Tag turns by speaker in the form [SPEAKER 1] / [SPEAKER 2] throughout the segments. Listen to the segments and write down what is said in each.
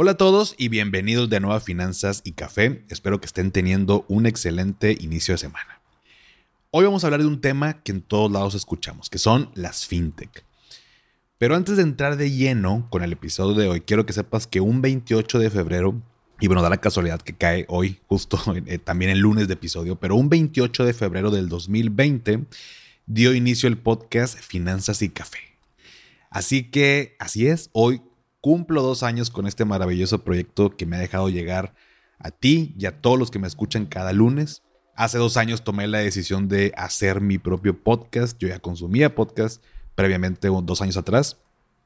[SPEAKER 1] Hola a todos y bienvenidos de nuevo a Finanzas y Café. Espero que estén teniendo un excelente inicio de semana. Hoy vamos a hablar de un tema que en todos lados escuchamos, que son las fintech. Pero antes de entrar de lleno con el episodio de hoy, quiero que sepas que un 28 de febrero, y bueno, da la casualidad que cae hoy, justo eh, también el lunes de episodio, pero un 28 de febrero del 2020 dio inicio el podcast Finanzas y Café. Así que, así es, hoy cumplo dos años con este maravilloso proyecto que me ha dejado llegar a ti y a todos los que me escuchan cada lunes. Hace dos años tomé la decisión de hacer mi propio podcast. Yo ya consumía podcast previamente dos años atrás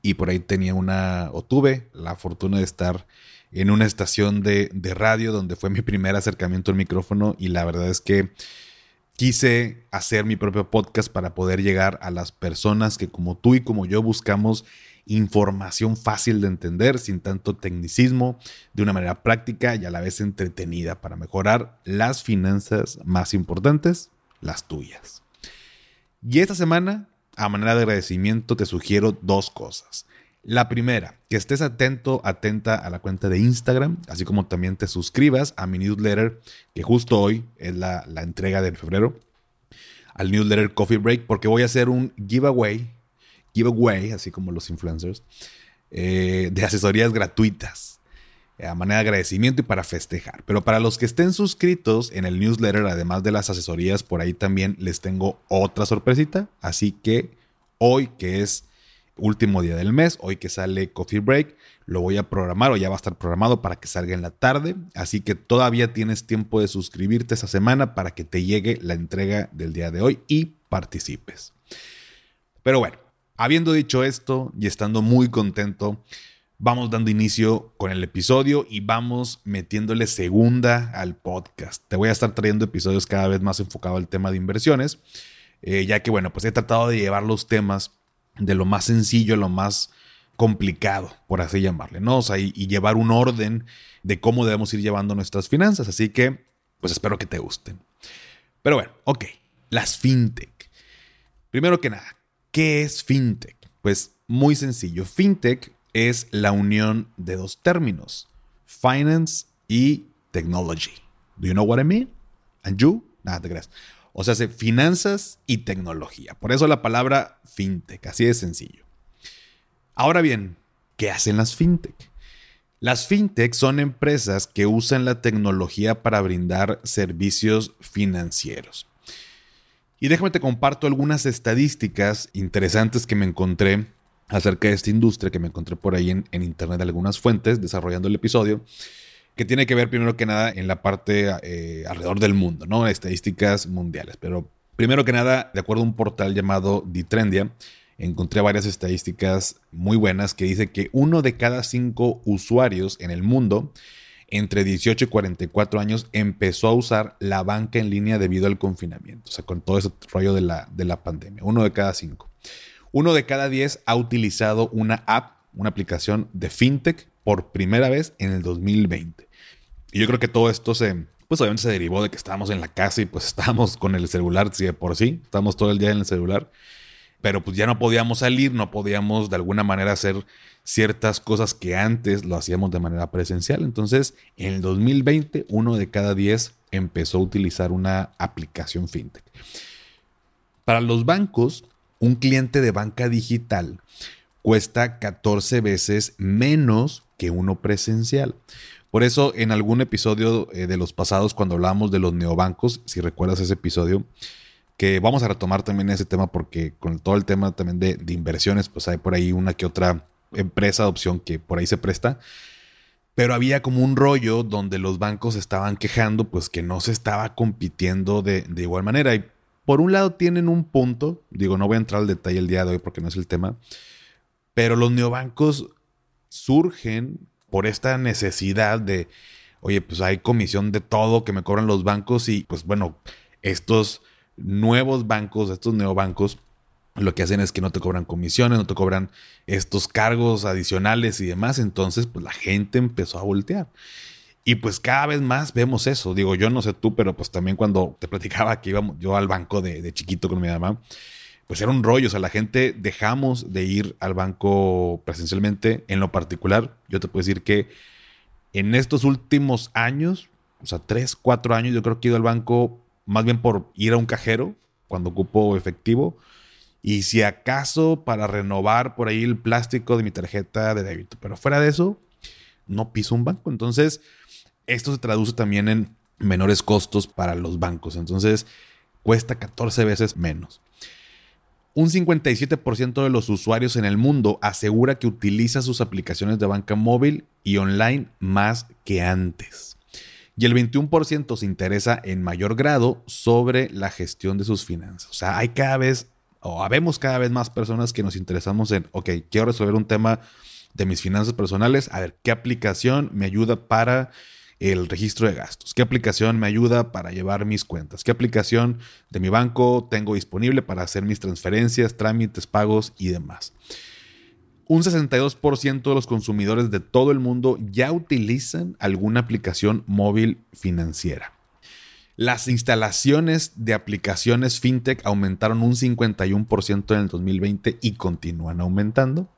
[SPEAKER 1] y por ahí tenía una, o tuve la fortuna de estar en una estación de, de radio donde fue mi primer acercamiento al micrófono y la verdad es que quise hacer mi propio podcast para poder llegar a las personas que como tú y como yo buscamos información fácil de entender, sin tanto tecnicismo, de una manera práctica y a la vez entretenida para mejorar las finanzas más importantes, las tuyas. Y esta semana, a manera de agradecimiento, te sugiero dos cosas. La primera, que estés atento, atenta a la cuenta de Instagram, así como también te suscribas a mi newsletter, que justo hoy es la, la entrega de febrero, al newsletter Coffee Break, porque voy a hacer un giveaway giveaway, así como los influencers, eh, de asesorías gratuitas eh, a manera de agradecimiento y para festejar. Pero para los que estén suscritos en el newsletter, además de las asesorías, por ahí también les tengo otra sorpresita. Así que hoy, que es último día del mes, hoy que sale Coffee Break, lo voy a programar o ya va a estar programado para que salga en la tarde. Así que todavía tienes tiempo de suscribirte esa semana para que te llegue la entrega del día de hoy y participes. Pero bueno, Habiendo dicho esto y estando muy contento, vamos dando inicio con el episodio y vamos metiéndole segunda al podcast. Te voy a estar trayendo episodios cada vez más enfocados al tema de inversiones, eh, ya que bueno, pues he tratado de llevar los temas de lo más sencillo a lo más complicado, por así llamarle, ¿no? O sea, y, llevar un orden de cómo debemos ir llevando nuestras finanzas. Así que, pues espero que te gusten. Pero bueno, ok, las fintech. Primero que nada, ¿Qué es fintech? Pues muy sencillo. Fintech es la unión de dos términos, finance y technology. Do you know what I mean? And you? Nada, te creas. O sea, finanzas y tecnología. Por eso la palabra fintech, así de sencillo. Ahora bien, ¿qué hacen las fintech? Las fintech son empresas que usan la tecnología para brindar servicios financieros. Y déjame te comparto algunas estadísticas interesantes que me encontré acerca de esta industria, que me encontré por ahí en, internet de algunas fuentes desarrollando el episodio, que tiene que ver primero que nada en la parte eh, alrededor del mundo, ¿no? Estadísticas mundiales. Pero primero que nada, de acuerdo a un portal llamado Ditrendia, encontré varias estadísticas muy buenas que dice que uno de cada cinco usuarios en el mundo entre 18 y 44 años empezó a usar la banca en línea debido al confinamiento, o sea, con todo ese rollo de la, de la pandemia. Uno de cada cinco. Uno de cada diez ha utilizado una app, una aplicación de fintech por primera vez en el 2020. Y yo creo que todo esto se, pues obviamente se derivó de que estábamos en la casa y pues estábamos con el celular, si por sí, estamos todo el día en el celular pero pues ya no podíamos salir, no podíamos de alguna manera hacer ciertas cosas que antes lo hacíamos de manera presencial. Entonces, en el 2020, uno de cada diez empezó a utilizar una aplicación fintech. Para los bancos, un cliente de banca digital cuesta 14 veces menos que uno presencial. Por eso, en algún episodio eh, de los pasados, cuando hablábamos de los neobancos, si recuerdas ese episodio, que vamos a retomar también ese tema porque con todo el tema también de, inversiones, pues hay por ahí una que otra empresa de opción que por ahí se presta. Pero había como un rollo donde los bancos estaban quejando, pues que no se estaba compitiendo de, de igual manera. Y por un lado tienen un punto, digo, no voy a entrar al detalle el día de hoy porque no es el tema, pero los neobancos surgen por esta necesidad de oye, pues hay comisión de todo que me cobran los bancos y pues bueno, estos nuevos bancos, estos neobancos, lo que hacen es que no te cobran comisiones, no te cobran estos cargos adicionales y demás. Entonces, pues la gente empezó a voltear. Y pues cada vez más vemos eso. Digo, yo no sé tú, pero pues también cuando te platicaba que íbamos yo al banco de, de chiquito con mi mamá, pues era un rollo. O sea, la gente dejamos de ir al banco presencialmente. En lo particular, yo te puedo decir que en estos últimos años, o sea, tres, cuatro años, yo creo que he ido al banco más bien por ir a un cajero cuando ocupo efectivo. Y si acaso para renovar por ahí el plástico de mi tarjeta de débito. Pero fuera de eso, no piso un banco. Entonces, esto se traduce también en menores costos para los bancos. Entonces, cuesta 14 veces menos. Un 57% de los usuarios en el mundo asegura que utiliza sus aplicaciones de banca móvil y online más que antes. Y el 21% se interesa en mayor grado sobre la gestión de sus finanzas. O sea, hay cada vez, o habemos cada vez más personas que nos interesamos en, ok, quiero resolver un tema de mis finanzas personales. A ver, ¿qué aplicación me ayuda para el registro de gastos? ¿Qué aplicación me ayuda para llevar mis cuentas? ¿Qué aplicación de mi banco tengo disponible para hacer mis transferencias, trámites, pagos y demás? Un 62% de los consumidores de todo el mundo ya utilizan alguna aplicación móvil financiera. Las instalaciones de aplicaciones fintech aumentaron un 51% en el 2020 y continúan aumentando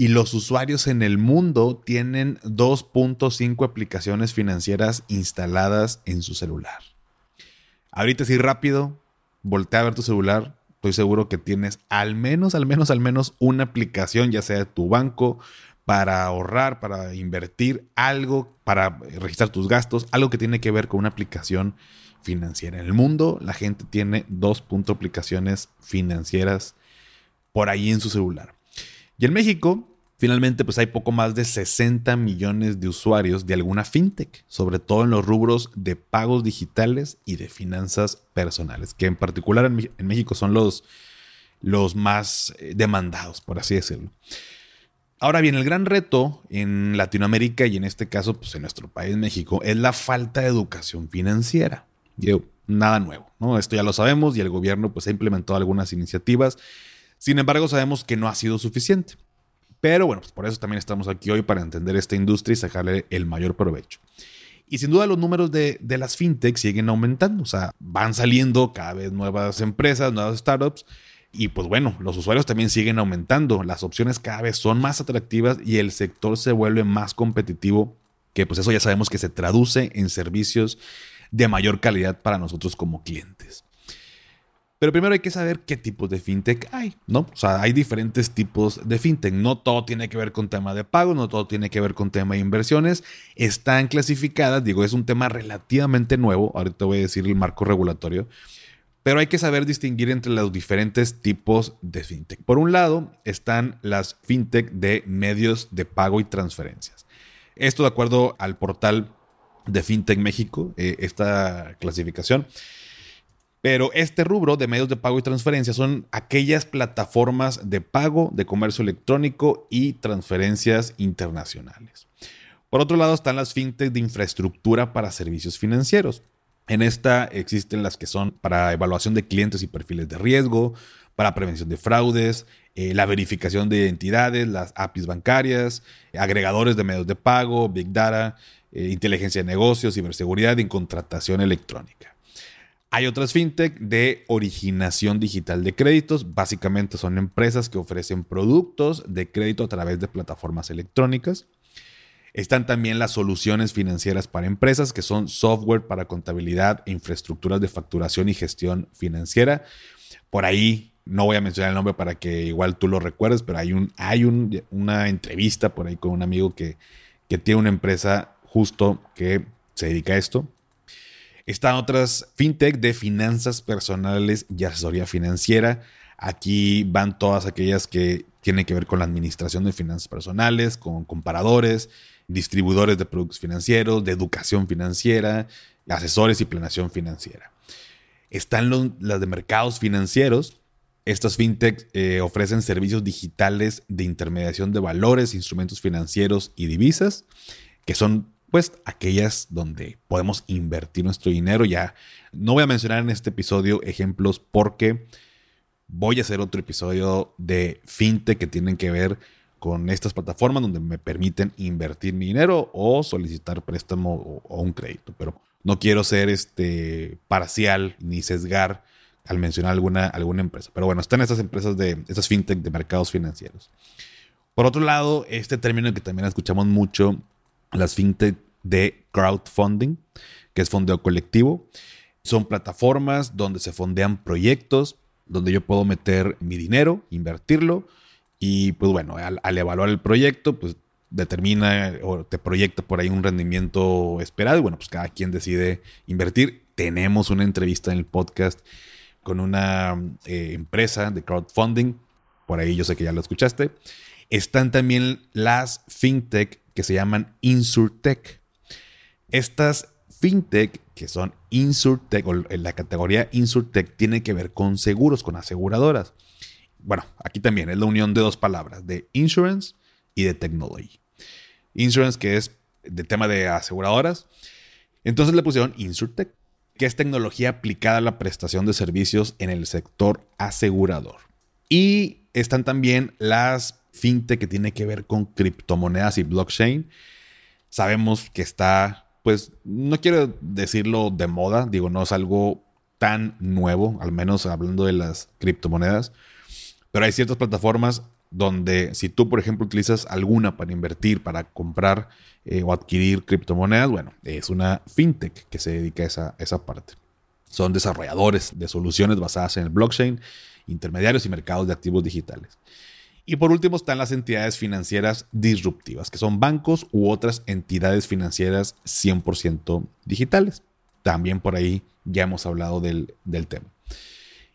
[SPEAKER 1] y los usuarios en el mundo tienen 2.5 aplicaciones financieras instaladas en su celular. Ahorita sí rápido, voltea a ver tu celular. Estoy seguro que tienes al menos, al menos, al menos una aplicación, ya sea de tu banco, para ahorrar, para invertir, algo, para registrar tus gastos, algo que tiene que ver con una aplicación financiera. En el mundo, la gente tiene dos aplicaciones financieras por ahí en su celular. Y en México, Finalmente, pues hay poco más de 60 millones de usuarios de alguna fintech, sobre todo en los rubros de pagos digitales y de finanzas personales, que en particular en, México son los, los más eh, demandados, por así decirlo. Ahora bien, el gran reto en Latinoamérica y en este caso, pues en nuestro país, México, es la falta de educación financiera. Yo, nada nuevo, ¿no? Esto ya lo sabemos y el gobierno pues ha implementado algunas iniciativas. Sin embargo, sabemos que no ha sido suficiente. Pero bueno, pues por eso también estamos aquí hoy para entender esta industria y sacarle el mayor provecho. Y sin duda los números de, de las fintech siguen aumentando, o sea, van saliendo cada vez nuevas empresas, nuevas startups. Y pues bueno, los usuarios también siguen aumentando, las opciones cada vez son más atractivas y el sector se vuelve más competitivo, que pues eso ya sabemos que se traduce en servicios de mayor calidad para nosotros como clientes. Pero primero hay que saber qué tipos de fintech hay, ¿no? O sea, hay diferentes tipos de fintech. No todo tiene que ver con tema de pago, no todo tiene que ver con tema de inversiones. Están clasificadas, digo, es un tema relativamente nuevo. Ahorita voy a decir el marco regulatorio. Pero hay que saber distinguir entre los diferentes tipos de fintech. Por un lado están las fintech de medios de pago y transferencias. Esto de acuerdo al portal de FinTech México, eh, esta clasificación. Pero este rubro de medios de pago y transferencia son aquellas plataformas de pago, de comercio electrónico y transferencias internacionales. Por otro lado están las fintech de infraestructura para servicios financieros. En esta existen las que son para evaluación de clientes y perfiles de riesgo, para prevención de fraudes, eh, la verificación de identidades, las APIs bancarias, agregadores de medios de pago, Big Data, eh, inteligencia de negocios, ciberseguridad y contratación electrónica. Hay otras fintech de originación digital de créditos. Básicamente son empresas que ofrecen productos de crédito a través de plataformas electrónicas. Están también las soluciones financieras para empresas, que son software para contabilidad e infraestructuras de facturación y gestión financiera. Por ahí, no voy a mencionar el nombre para que igual tú lo recuerdes, pero hay, un, hay una entrevista por ahí con un amigo que, que tiene una empresa justo que se dedica a esto. Están otras fintech de finanzas personales y asesoría financiera. Aquí van todas aquellas que tienen que ver con la administración de finanzas personales, con comparadores, distribuidores de productos financieros, de educación financiera, asesores y planeación financiera. Están las de mercados financieros. Estas fintech eh, ofrecen servicios digitales de intermediación de valores, instrumentos financieros y divisas, que son pues aquellas donde podemos invertir nuestro dinero. Ya no voy a mencionar en este episodio ejemplos porque voy a hacer otro episodio de fintech que tienen que ver con estas plataformas donde me permiten invertir mi dinero o solicitar préstamo o, un crédito. Pero no quiero ser este parcial ni sesgar al mencionar alguna, alguna empresa. Pero bueno, están estas empresas de estas fintech de mercados financieros. Por otro lado, este término que también escuchamos mucho, las fintech de crowdfunding, que es fondeo colectivo. Son plataformas donde se fondean proyectos, donde yo puedo meter mi dinero, invertirlo y pues bueno, al, evaluar el proyecto, pues determina o te proyecta por ahí un rendimiento esperado y bueno, pues cada quien decide invertir. Tenemos una entrevista en el podcast con una eh, empresa de crowdfunding, por ahí yo sé que ya lo escuchaste. Están también las fintech que se llaman Insurtech. Estas fintech que son Insurtech o en la categoría Insurtech tiene que ver con seguros, con aseguradoras. Bueno, aquí también es la unión de dos palabras, de insurance y de technology. Insurance que es de tema de aseguradoras. Entonces le pusieron Insurtech, que es tecnología aplicada a la prestación de servicios en el sector asegurador. Y están también las fintech que tiene que ver con criptomonedas y blockchain. Sabemos que está, pues, no quiero decirlo de moda, digo, no es algo tan nuevo, al menos hablando de las criptomonedas, pero hay ciertas plataformas donde si tú, por ejemplo, utilizas alguna para invertir, para comprar eh, o adquirir criptomonedas, bueno, es una fintech que se dedica a esa, esa parte. Son desarrolladores de soluciones basadas en el blockchain, intermediarios y mercados de activos digitales. Y por último están las entidades financieras disruptivas, que son bancos u otras entidades financieras 100% digitales. También por ahí ya hemos hablado del, del tema.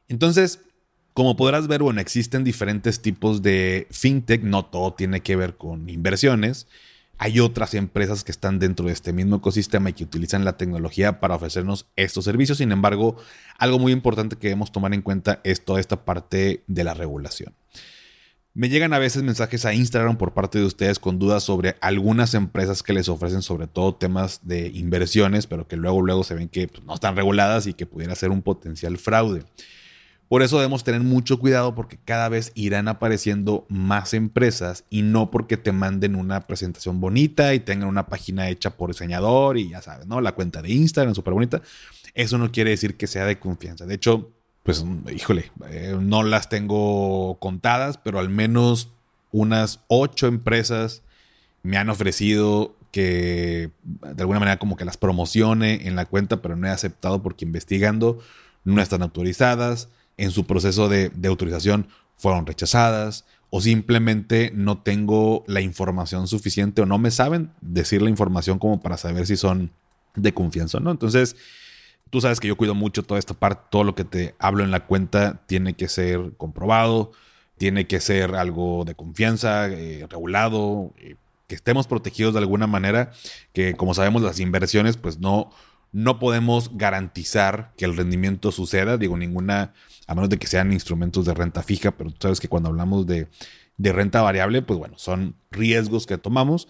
[SPEAKER 1] Entonces, como podrás ver, bueno, existen diferentes tipos de fintech, no todo tiene que ver con inversiones. Hay otras empresas que están dentro de este mismo ecosistema y que utilizan la tecnología para ofrecernos estos servicios. Sin embargo, algo muy importante que debemos tomar en cuenta es toda esta parte de la regulación. Me llegan a veces mensajes a Instagram por parte de ustedes con dudas sobre algunas empresas que les ofrecen sobre todo temas de inversiones, pero que luego luego se ven que pues, no están reguladas y que pudiera ser un potencial fraude. Por eso debemos tener mucho cuidado porque cada vez irán apareciendo más empresas y no porque te manden una presentación bonita y tengan una página hecha por diseñador y ya sabes, ¿no? La cuenta de Instagram súper bonita. Eso no quiere decir que sea de confianza. De hecho, pues, híjole, eh, no las tengo contadas, pero al menos unas ocho empresas me han ofrecido que de alguna manera como que las promocione en la cuenta, pero no he aceptado porque investigando no están autorizadas, en su proceso de, de autorización fueron rechazadas o simplemente no tengo la información suficiente o no me saben decir la información como para saber si son de confianza o no. Entonces, Tú sabes que yo cuido mucho toda esta parte, todo lo que te hablo en la cuenta tiene que ser comprobado, tiene que ser algo de confianza, eh, regulado, eh, que estemos protegidos de alguna manera, que como sabemos las inversiones pues no, no podemos garantizar que el rendimiento suceda, digo ninguna, a menos de que sean instrumentos de renta fija, pero tú sabes que cuando hablamos de, de renta variable, pues bueno, son riesgos que tomamos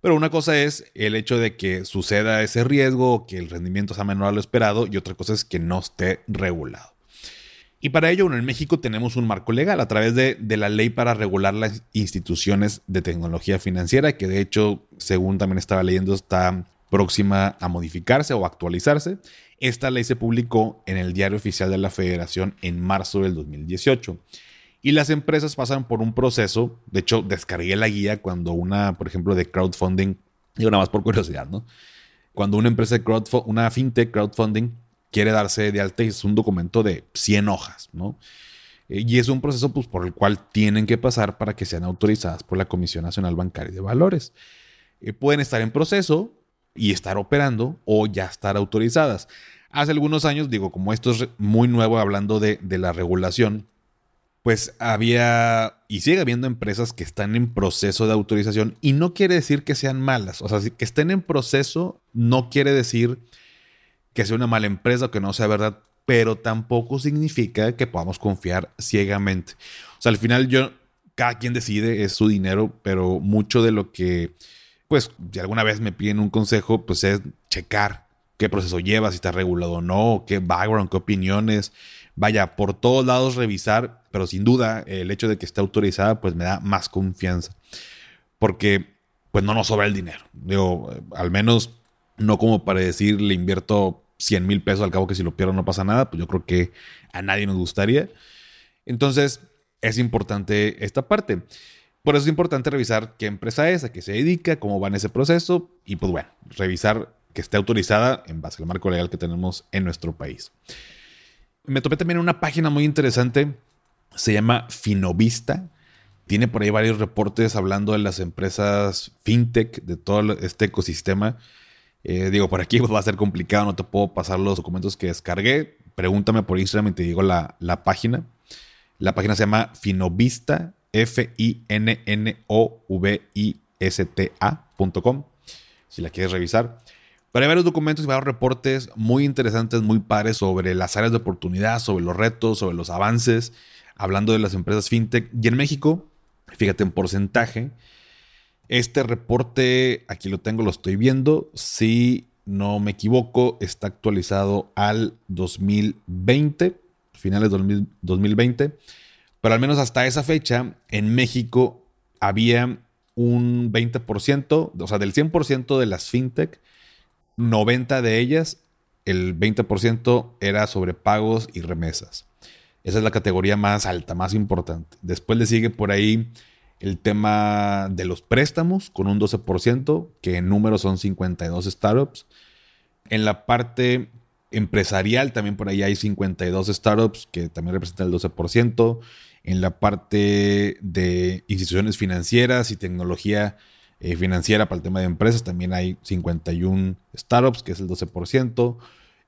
[SPEAKER 1] pero una cosa es el hecho de que suceda ese riesgo, que el rendimiento sea menor a lo esperado, y otra cosa es que no esté regulado. Y para ello, en México tenemos un marco legal a través de, de, la ley para regular las instituciones de tecnología financiera, que de hecho, según también estaba leyendo, está próxima a modificarse o actualizarse. Esta ley se publicó en el Diario Oficial de la Federación en marzo del 2018. Y las empresas pasan por un proceso, de hecho descargué la guía cuando una, por ejemplo, de crowdfunding, digo nada más por curiosidad, ¿no? Cuando una empresa de crowdfunding, una fintech crowdfunding quiere darse de alta, es un documento de 100 hojas, ¿no? Eh, y es un proceso pues, por el cual tienen que pasar para que sean autorizadas por la Comisión Nacional Bancaria de Valores. Eh, pueden estar en proceso y estar operando o ya estar autorizadas. Hace algunos años, digo, como esto es muy nuevo hablando de, de la regulación, pues había y sigue habiendo empresas que están en proceso de autorización y no quiere decir que sean malas. O sea, que estén en proceso no quiere decir que sea una mala empresa o que no sea verdad, pero tampoco significa que podamos confiar ciegamente. O sea, al final yo, cada quien decide, es su dinero, pero mucho de lo que pues si alguna vez me piden un consejo, pues es checar qué proceso lleva, si está regulado o no, qué background, qué opiniones. Vaya, por todos lados revisar, pero sin duda el hecho de que esté autorizada, pues me da más confianza. Porque, pues no nos sobra el dinero. Digo, al menos no como para decir le invierto 100 mil pesos al cabo que si lo pierdo no pasa nada, pues yo creo que a nadie nos gustaría. Entonces, es importante esta parte. Por eso es importante revisar qué empresa es, a qué se dedica, cómo va en ese proceso y pues bueno, revisar que esté autorizada en base al marco legal que tenemos en nuestro país. Me topé también una página muy interesante, se llama Finovista. Tiene por ahí varios reportes hablando de las empresas fintech, de todo este ecosistema. Eh, digo, por aquí va a ser complicado, no te puedo pasar los documentos que descargué. Pregúntame por Instagram y te digo la, la página. La página se llama Finovista, F-I-N-N-O-V-I-S-T-A.com, si la quieres revisar. Pero hay varios documentos y varios reportes muy interesantes, muy pares sobre las áreas de oportunidad, sobre los retos, sobre los avances, hablando de las empresas fintech. Y en México, fíjate en porcentaje, este reporte, aquí lo tengo, lo estoy viendo, si no me equivoco, está actualizado al 2020, finales de 2020, pero al menos hasta esa fecha, en México había un 20%, o sea, del 100% de las fintech, 90 de ellas, el 20% era sobre pagos y remesas. Esa es la categoría más alta, más importante. Después le sigue por ahí el tema de los préstamos con un 12%, que en número son 52 startups. En la parte empresarial también por ahí hay 52 startups que también representan el 12%. En la parte de instituciones financieras y tecnología eh, financiera para el tema de empresas también hay 51 startups, que es el 12%.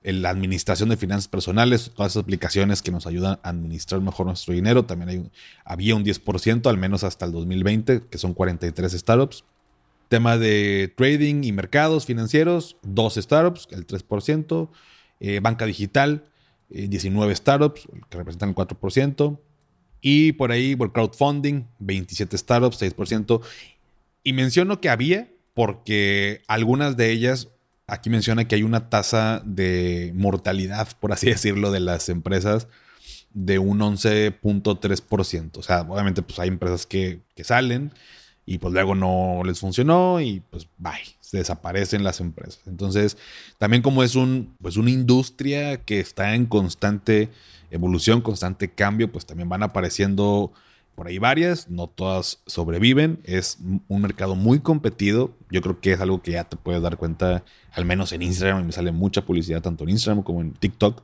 [SPEAKER 1] En la administración de finanzas personales, todas esas aplicaciones que nos ayudan a administrar mejor nuestro dinero, también había un 10%, al menos hasta el 2020, que son 43 startups. Tema de trading y mercados financieros, 12 startups, el 3%. Eh, banca digital, 19 eh, startups, que representan el 4%. Y por ahí, por crowdfunding, 27 startups, 6%. Y menciono que había porque algunas de ellas, aquí menciona que hay una tasa de mortalidad, por así decirlo, de las empresas de un 11.3%. O sea, obviamente pues hay empresas que, que, salen y pues luego no les funcionó y pues bye, se desaparecen las empresas. Entonces, también como es un, pues una industria que está en constante evolución, constante cambio, pues también van apareciendo por ahí varias, no todas sobreviven, es un mercado muy competido, yo creo que es algo que ya te puedes dar cuenta, al menos en Instagram, me sale mucha publicidad tanto en Instagram como en TikTok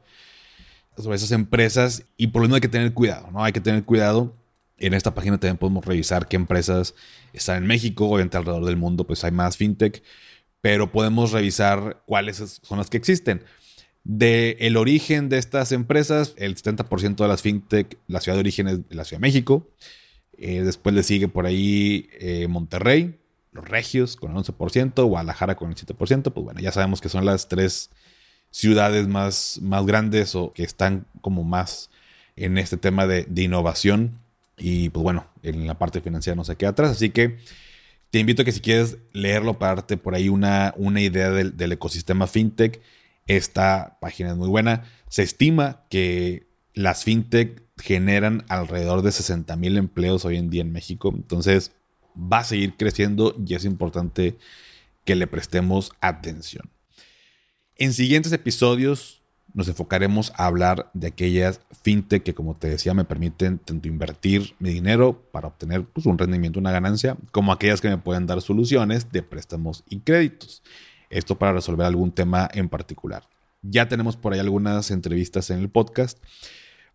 [SPEAKER 1] sobre esas empresas y por lo menos hay que tener cuidado, ¿no? Hay que tener cuidado. En esta página también podemos revisar qué empresas están en México, obviamente alrededor del mundo pues hay más fintech, pero podemos revisar cuáles son las que existen. De el origen de estas empresas, el 70% de las fintech, la ciudad de origen es la Ciudad de México. Eh, después le sigue por ahí eh, Monterrey, los Regios con el 11%, Guadalajara con el 7%. Pues bueno, ya sabemos que son las tres ciudades más, más grandes o que están como más en este tema de, innovación. Y pues bueno, en la parte financiera no se queda atrás. Así que te invito a que si quieres leerlo para darte por ahí una, una idea del, del ecosistema fintech esta página es muy buena. Se estima que las fintech generan alrededor de 60 mil empleos hoy en día en México. Entonces va a seguir creciendo y es importante que le prestemos atención. En siguientes episodios nos enfocaremos a hablar de aquellas fintech que, como te decía, me permiten tanto invertir mi dinero para obtener pues, un rendimiento, una ganancia, como aquellas que me pueden dar soluciones de préstamos y créditos. Esto para resolver algún tema en particular. Ya tenemos por ahí algunas entrevistas en el podcast,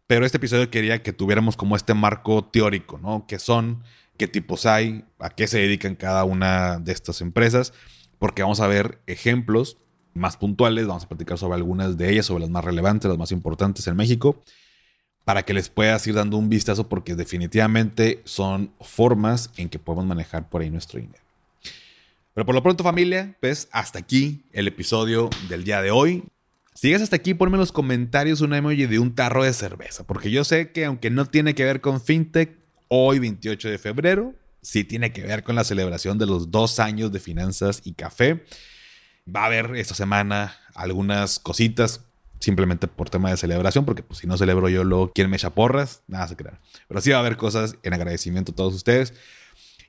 [SPEAKER 1] pero este episodio quería que tuviéramos como este marco teórico, ¿no? ¿Qué son? ¿Qué tipos hay? ¿A qué se dedican cada una de estas empresas? Porque vamos a ver ejemplos más puntuales, vamos a platicar sobre algunas de ellas, sobre las más relevantes, las más importantes en México, para que les puedas ir dando un vistazo porque definitivamente son formas en que podemos manejar por ahí nuestro dinero. Pero por lo pronto familia, pues hasta aquí el episodio del día de hoy. Si llegas hasta aquí, ponme en los comentarios un emoji de un tarro de cerveza, porque yo sé que aunque no tiene que ver con fintech, hoy 28 de febrero sí tiene que ver con la celebración de los dos años de finanzas y café. Va a haber esta semana algunas cositas, simplemente por tema de celebración, porque pues, si no celebro yo, luego quién me echa porras, nada se crean. Pero sí va a haber cosas en agradecimiento a todos ustedes.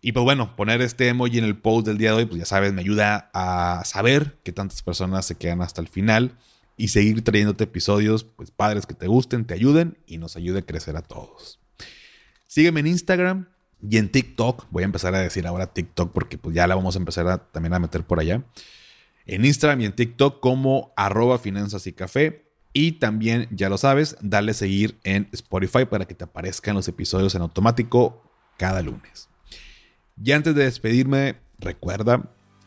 [SPEAKER 1] Y pues bueno, poner este emoji en el post del día de hoy, pues ya sabes, me ayuda a saber que tantas personas se quedan hasta el final y seguir trayéndote episodios, pues padres que te gusten, te ayuden y nos ayude a crecer a todos. Sígueme en Instagram y en TikTok. Voy a empezar a decir ahora TikTok porque pues ya la vamos a empezar también a meter por allá. En Instagram y en TikTok como arroba finanzas y café. Y también, ya lo sabes, dale seguir en Spotify para que te aparezcan los episodios en automático cada lunes. Y antes de despedirme, recuerda,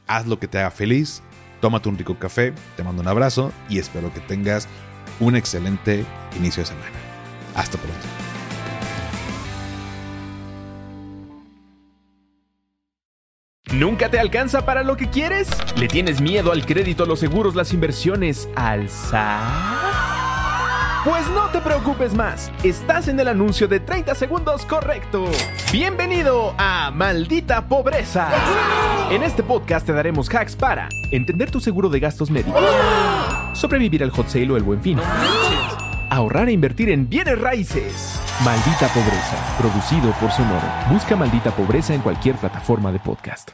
[SPEAKER 1] haz lo que te haga feliz, tómate un rico café, te mando un abrazo y espero que tengas un excelente inicio de semana. Hasta pronto.
[SPEAKER 2] ¿Nunca te alcanza para lo que quieres? ¿Le tienes miedo al crédito, los seguros, las inversiones, al Pues no te preocupes más, estás en el anuncio de 30 segundos correcto. Bienvenido a Maldita Pobreza. En este podcast te daremos hacks para entender tu seguro de gastos médicos, sobrevivir al hot sale o el buen fin, ahorrar e invertir en bienes raíces. Maldita Pobreza, producido por Sonoro. Busca Maldita Pobreza en cualquier plataforma de podcast.